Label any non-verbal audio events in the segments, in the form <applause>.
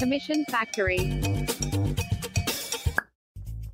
Commission Factory.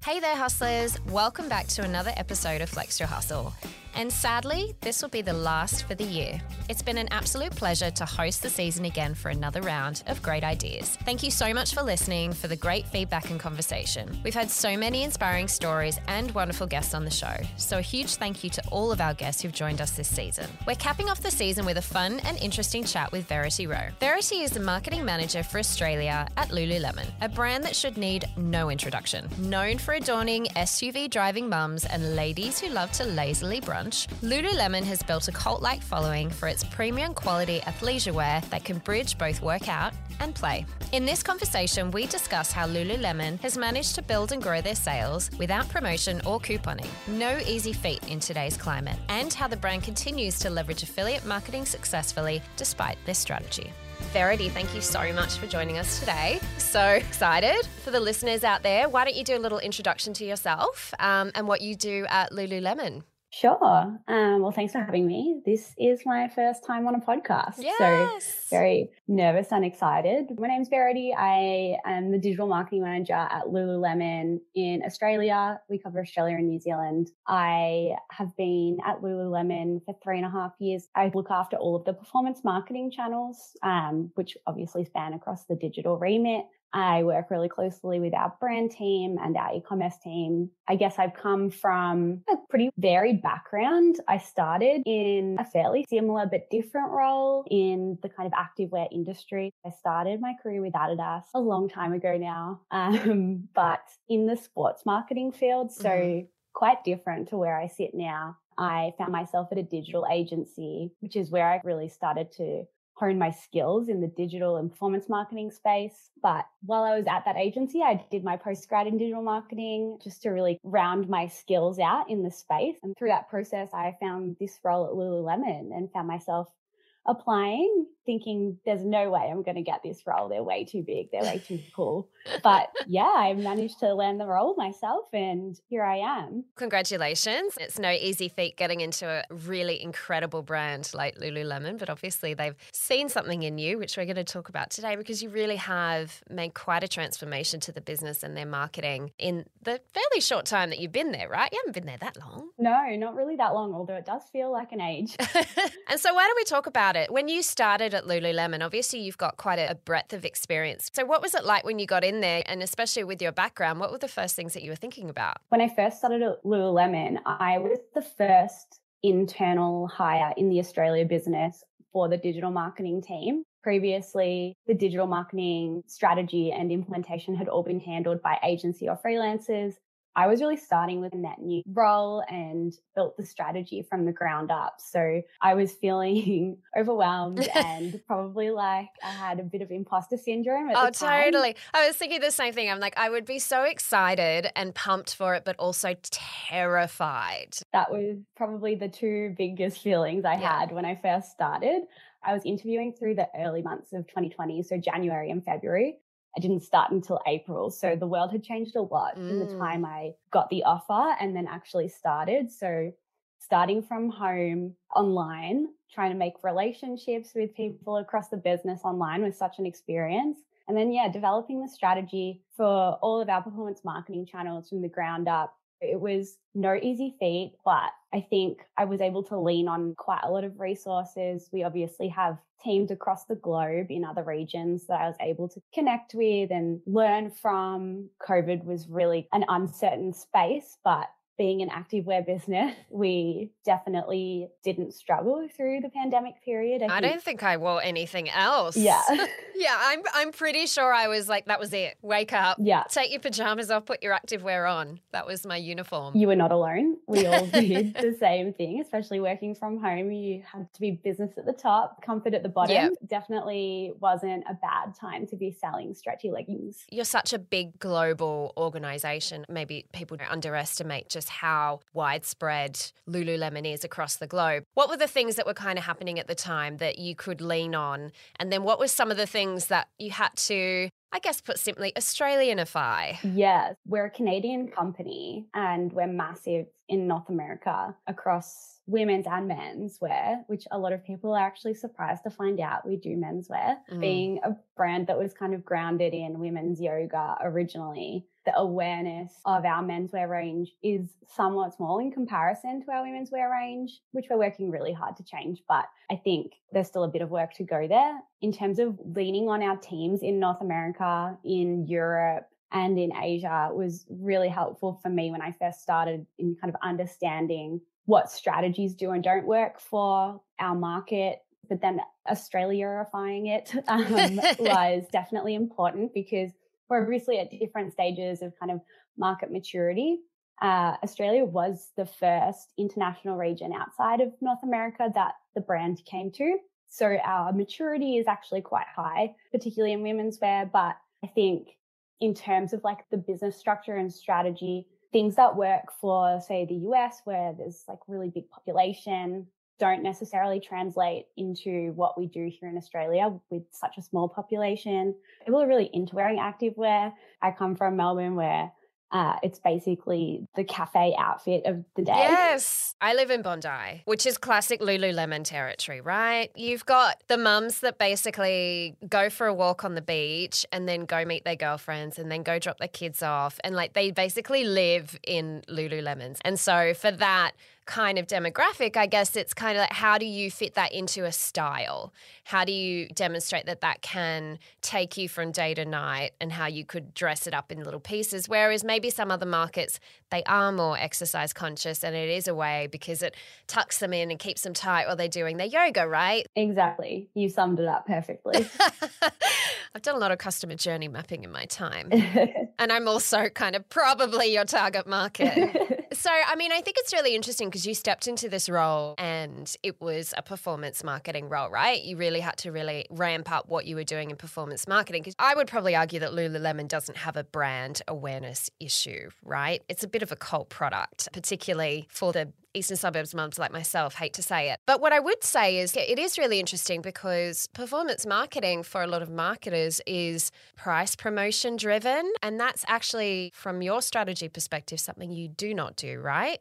Hey there, hustlers. Welcome back to another episode of Flex Your Hustle. And sadly, this will be the last for the year. It's been an absolute pleasure to host the season again for another round of great ideas. Thank you so much for listening, for the great feedback and conversation. We've had so many inspiring stories and wonderful guests on the show. So, a huge thank you to all of our guests who've joined us this season. We're capping off the season with a fun and interesting chat with Verity Rowe. Verity is the marketing manager for Australia at Lululemon, a brand that should need no introduction. Known for adorning SUV driving mums and ladies who love to lazily brunch launch, Lululemon has built a cult like following for its premium quality athleisure wear that can bridge both workout and play. In this conversation, we discuss how Lululemon has managed to build and grow their sales without promotion or couponing. No easy feat in today's climate, and how the brand continues to leverage affiliate marketing successfully despite this strategy. Verity, thank you so much for joining us today. So excited. For the listeners out there, why don't you do a little introduction to yourself um, and what you do at Lululemon? Sure. Um, well, thanks for having me. This is my first time on a podcast. Yes. So, very nervous and excited. My name's Verity. I am the digital marketing manager at Lululemon in Australia. We cover Australia and New Zealand. I have been at Lululemon for three and a half years. I look after all of the performance marketing channels, um, which obviously span across the digital remit. I work really closely with our brand team and our e-commerce team. I guess I've come from a pretty varied background. I started in a fairly similar but different role in the kind of activewear industry. I started my career with Adidas a long time ago now, <laughs> um, but in the sports marketing field. So mm-hmm. quite different to where I sit now. I found myself at a digital agency, which is where I really started to hone my skills in the digital and performance marketing space. But while I was at that agency, I did my postgrad in digital marketing just to really round my skills out in the space. And through that process, I found this role at Lululemon and found myself applying thinking there's no way I'm going to get this role. They're way too big. They're way too <laughs> cool. But yeah, I managed to land the role myself and here I am. Congratulations. It's no easy feat getting into a really incredible brand like Lululemon, but obviously they've seen something in you, which we're going to talk about today because you really have made quite a transformation to the business and their marketing in the fairly short time that you've been there, right? You haven't been there that long. No, not really that long, although it does feel like an age. <laughs> and so why don't we talk about it? When you started at Lululemon, obviously you've got quite a, breadth of experience. So, what was it like when you got in there? And especially with your background, what were the first things that you were thinking about? When I first started at Lululemon, I was the first internal hire in the Australia business for the digital marketing team. Previously, the digital marketing strategy and implementation had all been handled by agency or freelancers. I was really starting with a net new role and built the strategy from the ground up. So I was feeling <laughs> overwhelmed <laughs> and probably like I had a bit of imposter syndrome. oh, totally. I was thinking the same thing. I'm like, I would be so excited and pumped for it, but also terrified. That was probably the two biggest feelings I yeah. had when I first started. I was interviewing through the early months of 2020, so January and February. I didn't start until April. So the world had changed a lot mm. in the time mm. I got the offer and then actually started. So starting from home online, trying to make relationships with people across the business online was such an experience. And then, yeah, developing the strategy for all of our performance marketing channels from the ground up it was no easy feat, but I think I was able to lean on quite a lot of resources. We obviously have teams across the globe in other regions that I was able to connect with and learn from. COVID was really an uncertain space, but being an activewear business, <laughs> we definitely didn't struggle through the pandemic period. I, I don't think I wore anything else. Yeah. <laughs> <laughs> yeah, I'm I'm pretty sure I was like that was it. Wake up. Yeah. Take your pajamas off, put your activewear on. That was my uniform. You were not alone. We all did the same thing, especially working from home. You had to be business at the top, comfort at the bottom. Yeah. Definitely wasn't a bad time to be selling stretchy leggings. You're such a big global organization. Maybe people underestimate just just how widespread Lululemon is across the globe. What were the things that were kind of happening at the time that you could lean on? And then what were some of the things that you had to I guess put simply, Australianify. Yes, we're a Canadian company and we're massive in North America across women's and men's wear, which a lot of people are actually surprised to find out we do menswear. Mm. Being a brand that was kind of grounded in women's yoga originally, the awareness of our menswear range is somewhat small in comparison to our women's wear range, which we're working really hard to change. But I think there's still a bit of work to go there in terms of leaning on our teams in North America, in Europe, and in Asia was really helpful for me when I first started in kind of understanding what strategies do and don't work for our market. But then Australiaifying it <laughs> um, <laughs> was definitely important because we're obviously at different stages of kind of market maturity. Uh, Australia was the first international region outside of North America that the brand came to. So our maturity is actually quite high, particularly in women's wear. But I think in terms of like the business structure and strategy, things that work for, say, the US, where there's like really big population, don't necessarily translate into what we do here in Australia with such a small population. People are really into wearing activewear. I come from Melbourne where uh, it's basically the cafe outfit of the day. Yes. I live in Bondi, which is classic Lululemon territory, right? You've got the mums that basically go for a walk on the beach and then go meet their girlfriends and then go drop their kids off. And like they basically live in Lululemons. And so for that, kind of demographic, I guess it's kind of like how do you fit that into a style? How do you demonstrate that that can take you from day to night and how you could dress it up in little pieces? Whereas maybe some other markets, they are more exercise conscious and it is a way because it tucks them in and keeps them tight while they're doing their yoga, right? Exactly. You summed it up perfectly. <laughs> I've done a lot of customer journey mapping in my time. <laughs> and I'm also kind of probably your target market. <laughs> So, I mean, I think it's really interesting because you stepped into this role and it was a performance marketing role, right? You really had to really ramp up what you were doing in performance marketing. Because I would probably argue that Lululemon doesn't have a brand awareness issue, right? It's a bit of a cult product, particularly for the eastern suburbs mums like myself hate to say it. But what I would say is it is really interesting because performance marketing for a lot of marketers is price promotion driven. And that's actually, from your strategy perspective, something you do not do, right?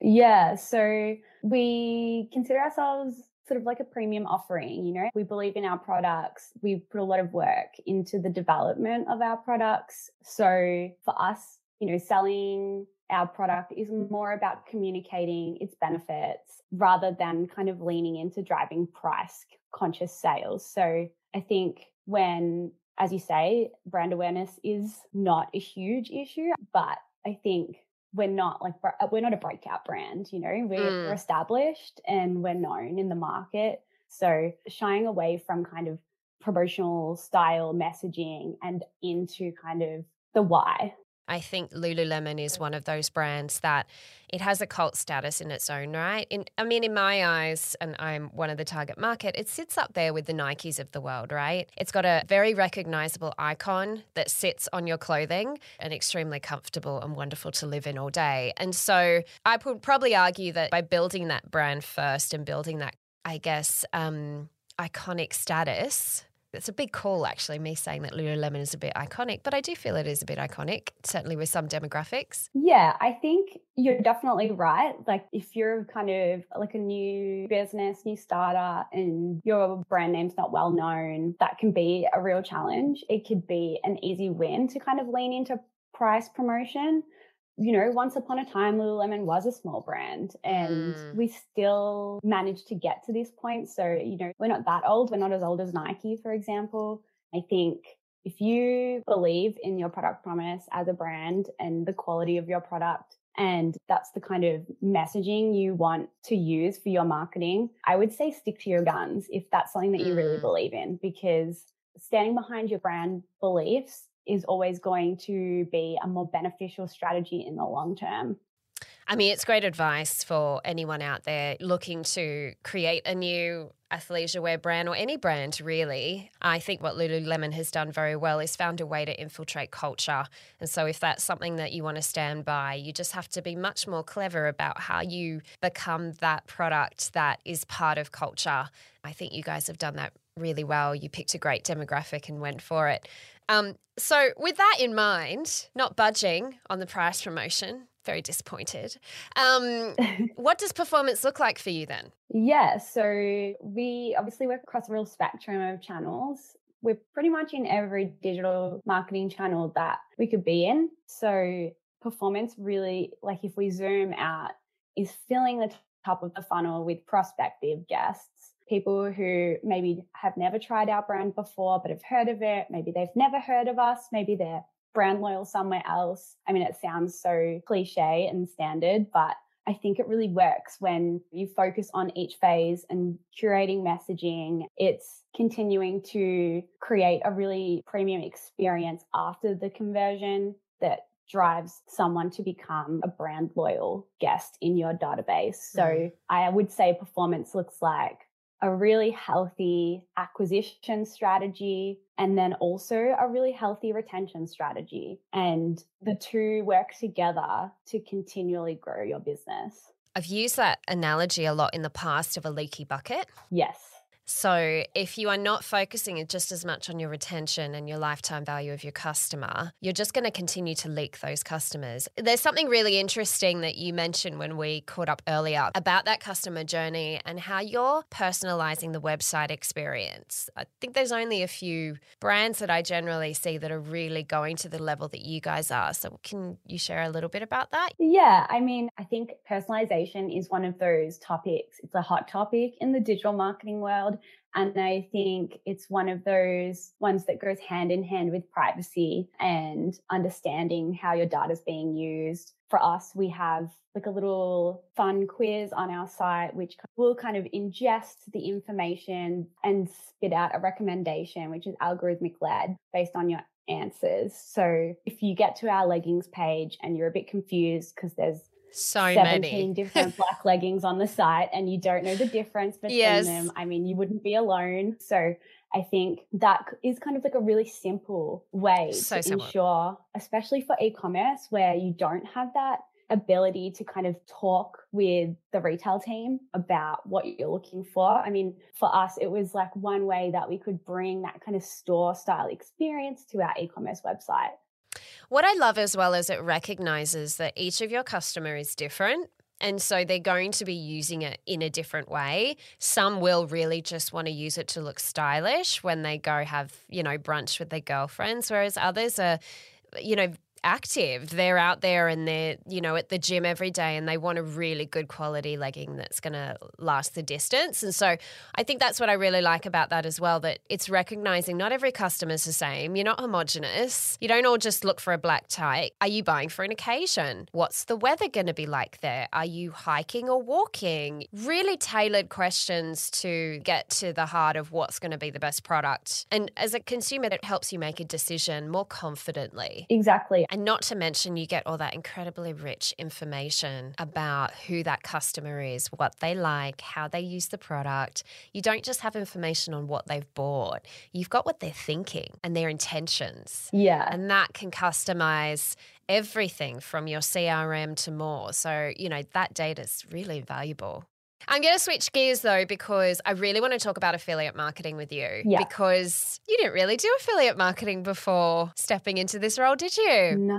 Yeah. So we consider ourselves sort of like a premium offering. You know, we believe in our products. We put a lot of work into the development of our products. So for us, you know, selling our product is more about communicating its benefits rather than kind of leaning into driving price conscious sales. So I think when, as you say, brand awareness is not a huge issue, but I think we're not like we're not a breakout brand you know we're, mm. we're, established and we're known in the market so shying away from kind of promotional style messaging and into kind of the why I think Lululemon is one of those brands that it has a cult status in its own right. In, I mean, in my eyes, and I'm one of the target market, it sits up there with the Nikes of the world, right? It's got a very recognizable icon that sits on your clothing and extremely comfortable and wonderful to live in all day. And so I would probably argue that by building that brand first and building that, I guess, um, iconic status it's a big call, actually, me saying that Lululemon is a bit iconic, but I do feel it is a bit iconic, certainly with some demographics. Yeah, I think you're definitely right. Like, if you're kind of like a new business, new starter, and your brand name's not well known, that can be a real challenge. It could be an easy win to kind of lean into price promotion you know, once upon a time, Lululemon was a small brand and mm. we still managed to get to this point. So, you know, we're not that old. We're not as old as Nike, for example. I think if you believe in your product promise as a brand and the quality of your product, and that's the kind of messaging you want to use for your marketing, I would say stick to your guns if that's something that you really mm. believe in, because standing behind your brand beliefs is always going to be a more beneficial strategy in the long term. I mean, it's great advice for anyone out there looking to create a new athleisure wear brand or any brand, really. I think what Lululemon has done very well is found a way to infiltrate culture. And so, if that's something that you want to stand by, you just have to be much more clever about how you become that product that is part of culture. I think you guys have done that really well. You picked a great demographic and went for it. Um, so, with that in mind, not budging on the price promotion, very disappointed. Um, <laughs> what does performance look like for you then? Yeah, so we obviously work across a real spectrum of channels. We're pretty much in every digital marketing channel that we could be in. So performance really, like if we zoom out, is filling the top of the funnel with prospective guests people who maybe have never tried our brand before but have heard of it. Maybe they've never heard of us. Maybe they're brand loyal somewhere else. I mean, it sounds so cliche and standard, but I think it really works when you focus on each phase and curating messaging. It's continuing to create a really premium experience after the conversion that drives someone to become a brand loyal guest in your database. So mm. I would say performance looks like a really healthy acquisition strategy and then also a really healthy retention strategy. And the two work together to continually grow your business. I've used that analogy a lot in the past of a leaky bucket. Yes. So, if you are not focusing just as much on your retention and your lifetime value of your customer, you're just going to continue to leak those customers. There's something really interesting that you mentioned when we caught up earlier about that customer journey and how you're personalizing the website experience. I think there's only a few brands that I generally see that are really going to the level that you guys are. So, can you share a little bit about that? Yeah, I mean, I think personalization is one of those topics. It's a hot topic in the digital marketing world. And I think it's one of those ones that goes hand in hand with privacy and understanding how your data is being used. For us, we have like a little fun quiz on our site, which will kind of ingest the information and spit out a recommendation, which is algorithmic led based on your answers. So if you get to our leggings page and you're a bit confused because there's so 17 many different black <laughs> leggings on the site and you don't know the difference between yes. them. I mean, you wouldn't be alone. So I think that is kind of like a really simple way so to simple. ensure, especially for e-commerce where you don't have that ability to kind of talk with the retail team about what you're looking for. I mean, for us, it was like one way that we could bring that kind of store style experience to our e-commerce website. What I love as well is it recognizes that each of your customer is different. And so they're going to be using it in a different way. Some will really just want to use it to look stylish when they go have, you know, brunch with their girlfriends, whereas others are, you know, active. They're out there and they're, you know, at the gym every day and they want a really good quality legging that's going to last the distance. And so I think that's what I really like about that as well that it's recognizing not every customer is the same. You're not homogenous. You don't all just look for a black tie. Are you buying for an occasion? What's the weather going to be like there? Are you hiking or walking? Really tailored questions to get to the heart of what's going to be the best product. And as a consumer, it helps you make a decision more confidently. Exactly. And not to mention, you get all that incredibly rich information about who that customer is, what they like, how they use the product. You don't just have information on what they've bought, you've got what they're thinking and their intentions. Yeah. And that can customize everything from your CRM to more. So, you know, that data is really valuable. I'm going to switch gears though because I really want to talk about affiliate marketing with you. Yeah. Because you didn't really do affiliate marketing before stepping into this role, did you? No,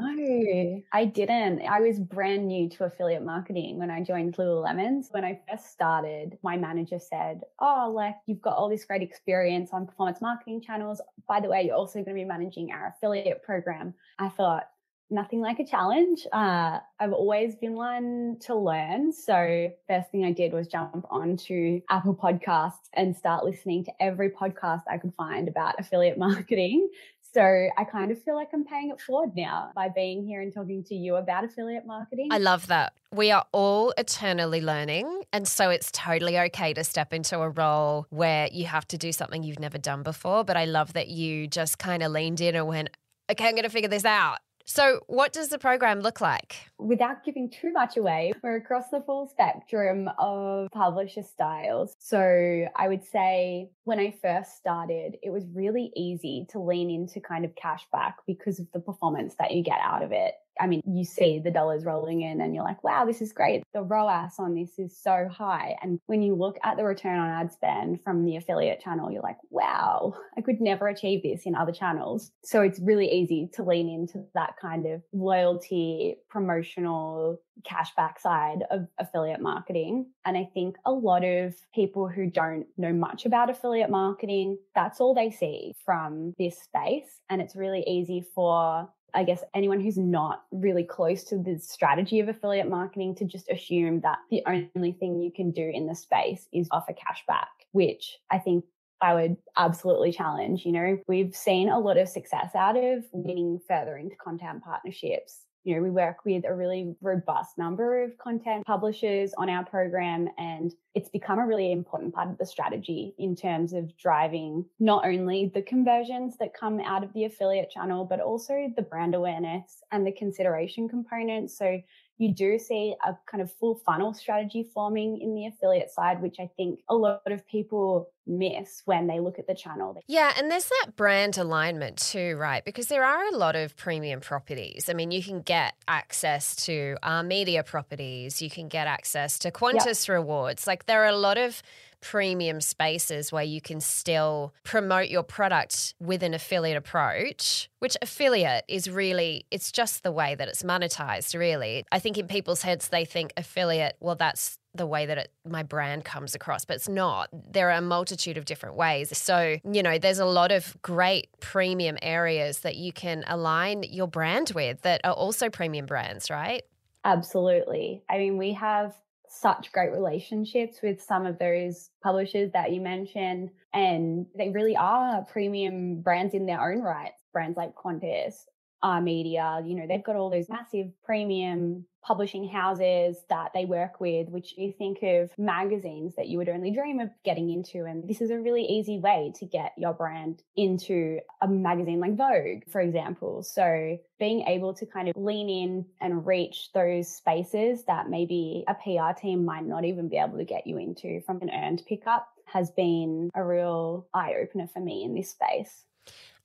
I didn't. I was brand new to affiliate marketing when I joined Lululemons. When I first started, my manager said, Oh, like you've got all this great experience on performance marketing channels. By the way, you're also going to be managing our affiliate program. I thought, nothing like a challenge. Uh, I've always been one to learn. So first thing I did was jump onto Apple Podcasts and start listening to every podcast I could find about affiliate <laughs> marketing. So I kind of feel like I'm paying it forward now by being here and talking to you about affiliate marketing. I love that. We are all eternally learning. And so it's totally okay to step into a role where you have to do something you've never done before. But I love that you just kind of leaned in and went, okay, I'm going to figure this out. So, what does the program look like? Without giving too much away, we're across the full spectrum of publisher styles. So, I would say when I first started, it was really easy to lean into kind of cashback because of the performance that you get out of it. I mean, you see the dollars rolling in and you're like, wow, this is great. The ROAS on this is so high. And when you look at the return on ad spend from the affiliate channel, you're like, wow, I could never achieve this in other channels. So it's really easy to lean into that kind of loyalty promotion promotional cashback side of affiliate marketing. And I think a lot of people who don't know much about affiliate marketing, that's all they see from this space. And it's really easy for I guess anyone who's not really close to the strategy of affiliate marketing to just assume that the only thing you can do in the space is offer cashback, which I think I would absolutely challenge. You know, we've seen a lot of success out of getting further into content partnerships you know, we work with a really robust number of content publishers on our program, and it's become a really important part of the strategy in terms of driving not only the conversions that come out of the affiliate channel, but also the brand awareness and the consideration component. So you do see a kind of full funnel strategy forming in the affiliate side, which I think a lot of people miss when they look at the channel. Yeah, and there's that brand alignment too, right? Because there are a lot of premium properties. I mean, you can get access to Are Media properties, you can get access to Qantas yep. rewards. Like there are a lot of premium spaces where you can still promote your product with an affiliate approach, which affiliate is really, it's just the way that it's monetized, really. I think in people's heads, they think affiliate, well, that's the way that it, my brand comes across, but it's not. There are a multitude of different ways. So, you know, there's a lot of great premium areas that you can align your brand with that are also premium brands, right? Absolutely. I mean, we have such great relationships with some of those publishers that you mentioned. And they really are premium brands in their own right. Brands like Qantas, Are Media, you know, they've got all those massive premium publishing houses that they work with, which you think of magazines that you would only dream of getting into. And this is a really easy way to get your brand into a magazine like Vogue, for example. So being able to kind of lean in and reach those spaces that maybe a PR team might not even be able to get you into from an earned pickup has been a real eye opener for me in this space.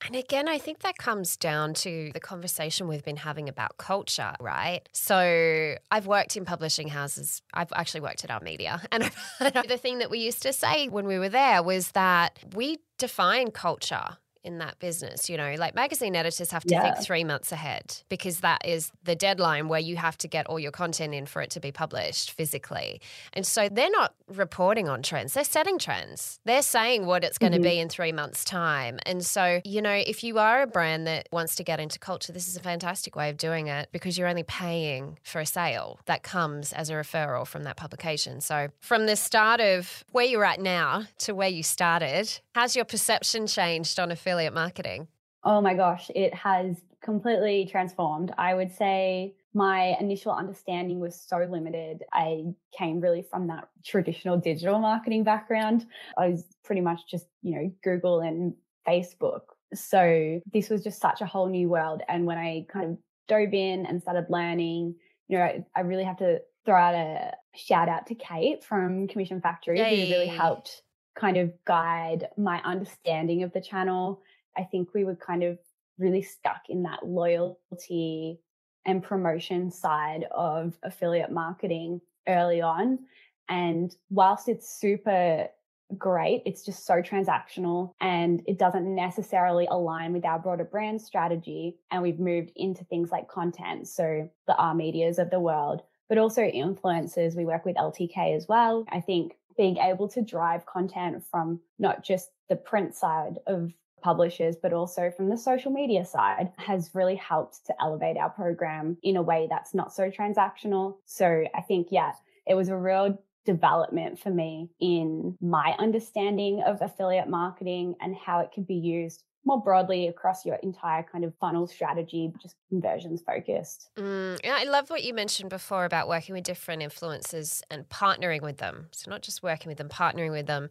And again, I think that comes down to the conversation we've been having about culture, right? So I've worked in publishing houses. I've actually worked at Are Media. <laughs> And <laughs> the thing that we used to say when we were there was that we define culture in that business. You know, like magazine editors have to yeah. think three months ahead because that is the deadline where you have to get all your content in for it to be published physically. And so they're not reporting on trends, they're setting trends. They're saying what it's going mm-hmm. to be in three months' time. And so, you know, if you are a brand that wants to get into culture, this is a fantastic way of doing it because you're only paying for a sale that comes as a referral from that publication. So, from the start of where you're at now to where you started, how's your perception changed on a affiliate marketing? Oh my gosh, it has completely transformed. I would say my initial understanding was so limited. I came really from that traditional digital marketing background. I was pretty much just, you know, Google and Facebook. So this was just such a whole new world. And when I kind of dove in and started learning, you know, I, I really have to throw out a shout out to Kate from Commission Factory, Yay. who really helped kind of guide my understanding of the channel. I think we were kind of really stuck in that loyalty and promotion side of affiliate marketing early on. And whilst it's super great, it's just so transactional and it doesn't necessarily align with our broader brand strategy. And we've moved into things like content. So the Are Medias of the world, but also influencers. We work with LTK as well. I think being able to drive content from not just the print side of publishers, but also from the social media side has really helped to elevate our program in a way that's not so transactional. So I think, yeah, it was a real development for me in my understanding of affiliate marketing and how it could be used more broadly across your entire kind of funnel strategy, just conversions focused. Mm, I love what you mentioned before about working with different influencers and partnering with them. So, not just working with them, partnering with them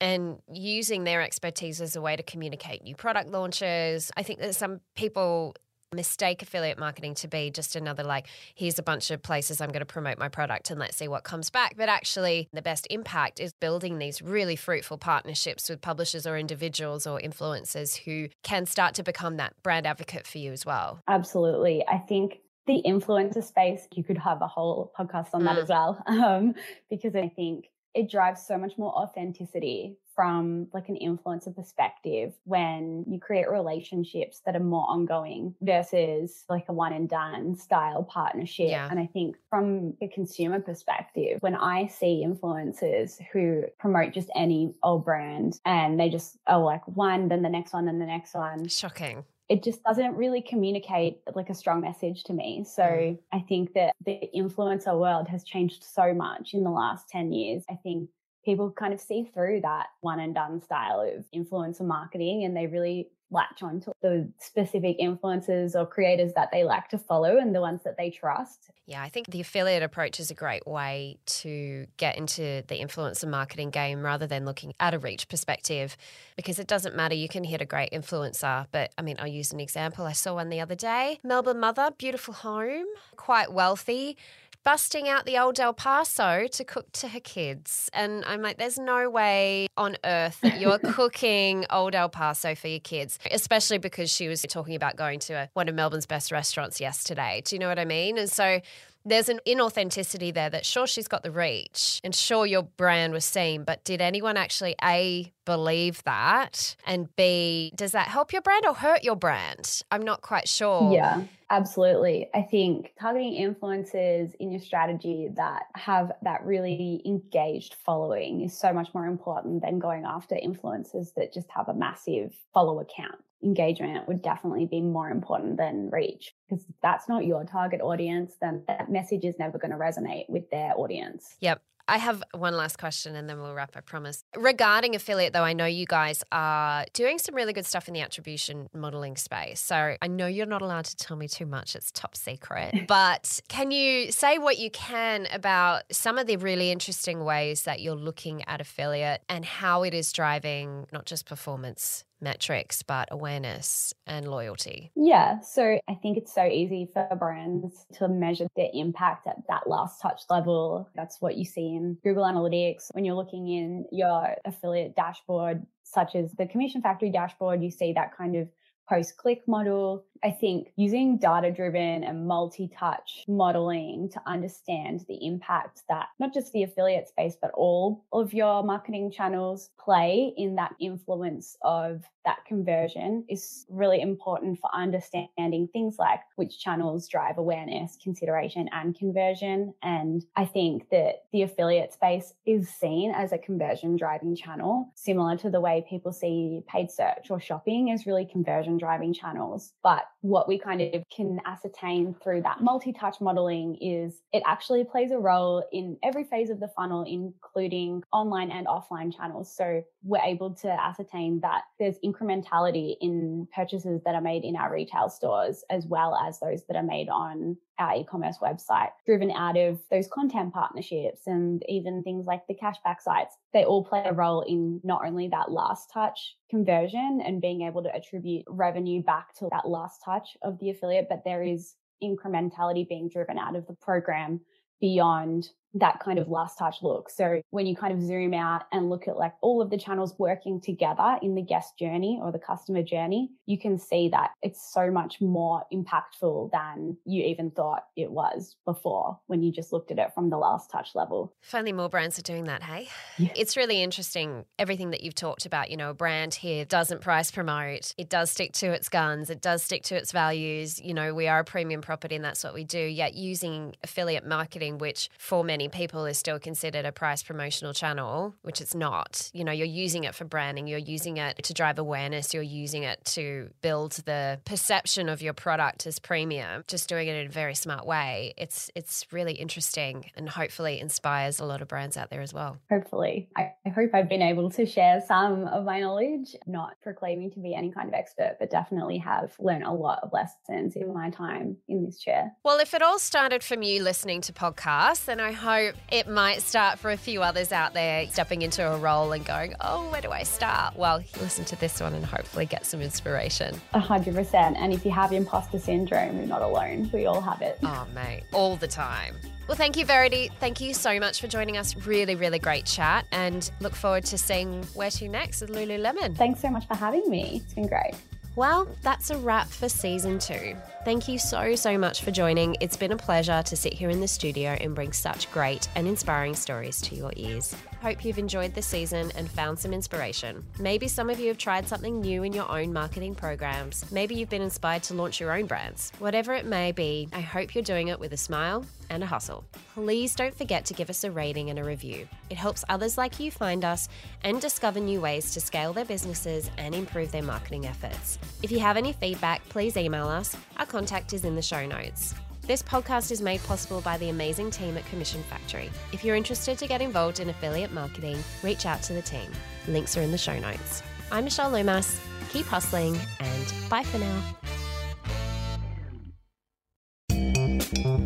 and using their expertise as a way to communicate new product launches. I think that some people mistake affiliate marketing to be just another like here's a bunch of places I'm going to promote my product and let's see what comes back. But actually the best impact is building these really fruitful partnerships with publishers or individuals or influencers who can start to become that brand advocate for you as well. Absolutely. I think the influencer space you could have a whole podcast on mm. that as well <laughs> um, because I think it drives so much more authenticity from like an influencer perspective when you create relationships that are more ongoing versus like a one and done style partnership. Yeah. And I think from a consumer perspective, when I see influencers who promote just any old brand and they just are like one, then the next one, then the next one, Shocking. It just doesn't really communicate like a strong message to me. So Mm. I think that the influencer world has changed so much in the last 10 years. I think people kind of see through that one and done style of influencer marketing and they really latch on to the specific influencers or creators that they like to follow and the ones that they trust. Yeah, I think the affiliate approach is a great way to get into the influencer marketing game rather than looking at a reach perspective because it doesn't matter. You can hit a great influencer, but I mean, I'll use an example. I saw one the other day Melbourne mother, beautiful home, quite wealthy. Busting out the old El Paso to cook to her kids. And I'm like, there's no way on earth that you're <laughs> cooking old El Paso for your kids, especially because she was talking about going to a, one of Melbourne's best restaurants yesterday. Do you know what I mean? And so there's an inauthenticity there that sure she's got the reach and sure your brand was seen, but did anyone actually A, believe that? And B, does that help your brand or hurt your brand? I'm not quite sure. Yeah, absolutely. I think targeting influencers in your strategy that have that really engaged following is so much more important than going after influencers that just have a massive follow account. Engagement would definitely be more important than reach because if that's not your target audience, then that message is never going to resonate with their audience. Yep. I have one last question and then we'll wrap, I promise. Regarding affiliate, though, I know you guys are doing some really good stuff in the attribution modeling space. So I know you're not allowed to tell me too much, it's top secret. <laughs> but can you say what you can about some of the really interesting ways that you're looking at affiliate and how it is driving not just performance? Metrics, but awareness and loyalty. Yeah. So I think it's so easy for brands to measure their impact at that last touch level. That's what you see in Google Analytics. When you're looking in your affiliate dashboard, such as the Commission Factory dashboard, you see that kind of post click model. I think using data driven and multi touch modeling to understand the impact that not just the affiliate space, but all of your marketing channels play in that influence of that conversion is really important for understanding things like which channels drive awareness, consideration, and conversion. And I think that the affiliate space is seen as a conversion driving channel, similar to the way people see paid search or shopping as really conversion driving channels. But what we kind of can ascertain through that multi touch modeling is it actually plays a role in every phase of the funnel, including online and offline channels. So we're able to ascertain that there's incrementality in purchases that are made in our retail stores, as well as those that are made on our e-commerce website, driven out of those content partnerships and even things like the cashback sites. They all play a role in not only that last touch conversion and being able to attribute revenue back to that last touch of the affiliate, but there is incrementality being driven out of the program beyond that kind of last touch look. So when you kind of zoom out and look at like all of the channels working together in the guest journey or the customer journey, you can see that it's so much more impactful than you even thought it was before when you just looked at it from the last touch level. Finally, more brands are doing that, hey? Yeah. It's really interesting, everything that you've talked about. You know, a brand here doesn't price promote, it does stick to its guns, it does stick to its values. You know, we are a premium property and that's what we do. Yet using affiliate marketing, which for many people is still considered a price promotional channel, which it's not. You know, you're using it for branding, you're using it to drive awareness, you're using it to build the perception of your product as premium, just doing it in a very smart way. It's it's really interesting and hopefully inspires a lot of brands out there as well. Hopefully, I, I hope I've been able to share some of my knowledge, not proclaiming to be any kind of expert, but definitely have learned a lot of lessons in my time in this chair. Well, if it all started from you listening to podcasts, then I hope it might start for a few others out there stepping into a role and going, oh, where do I start? Well, listen to this one and hopefully get some inspiration. A hundred percent. And if you have imposter syndrome, you're not alone. We all have it. Oh, mate, all the time. Well, thank you, Verity. Thank you so much for joining us. Really, really great chat and look forward to seeing where to next with Lululemon. Thanks so much for having me. It's been great. Well, that's a wrap for season two. Thank you so, so much for joining. It's been a pleasure to sit here in the studio and bring such great and inspiring stories to your ears. Hope you've enjoyed the season and found some inspiration. Maybe some of you have tried something new in your own marketing programs. Maybe you've been inspired to launch your own brands. Whatever it may be, I hope you're doing it with a smile and a hustle. Please don't forget to give us a rating and a review. It helps others like you find us and discover new ways to scale their businesses and improve their marketing efforts. If you have any feedback, please email us. Our contact is in the show notes. This podcast is made possible by the amazing team at Commission Factory. If you're interested to get involved in affiliate marketing, reach out to the team. Links are in the show notes. I'm Michelle Lomas. Keep hustling and bye for now.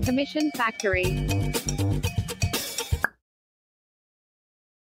Commission Factory.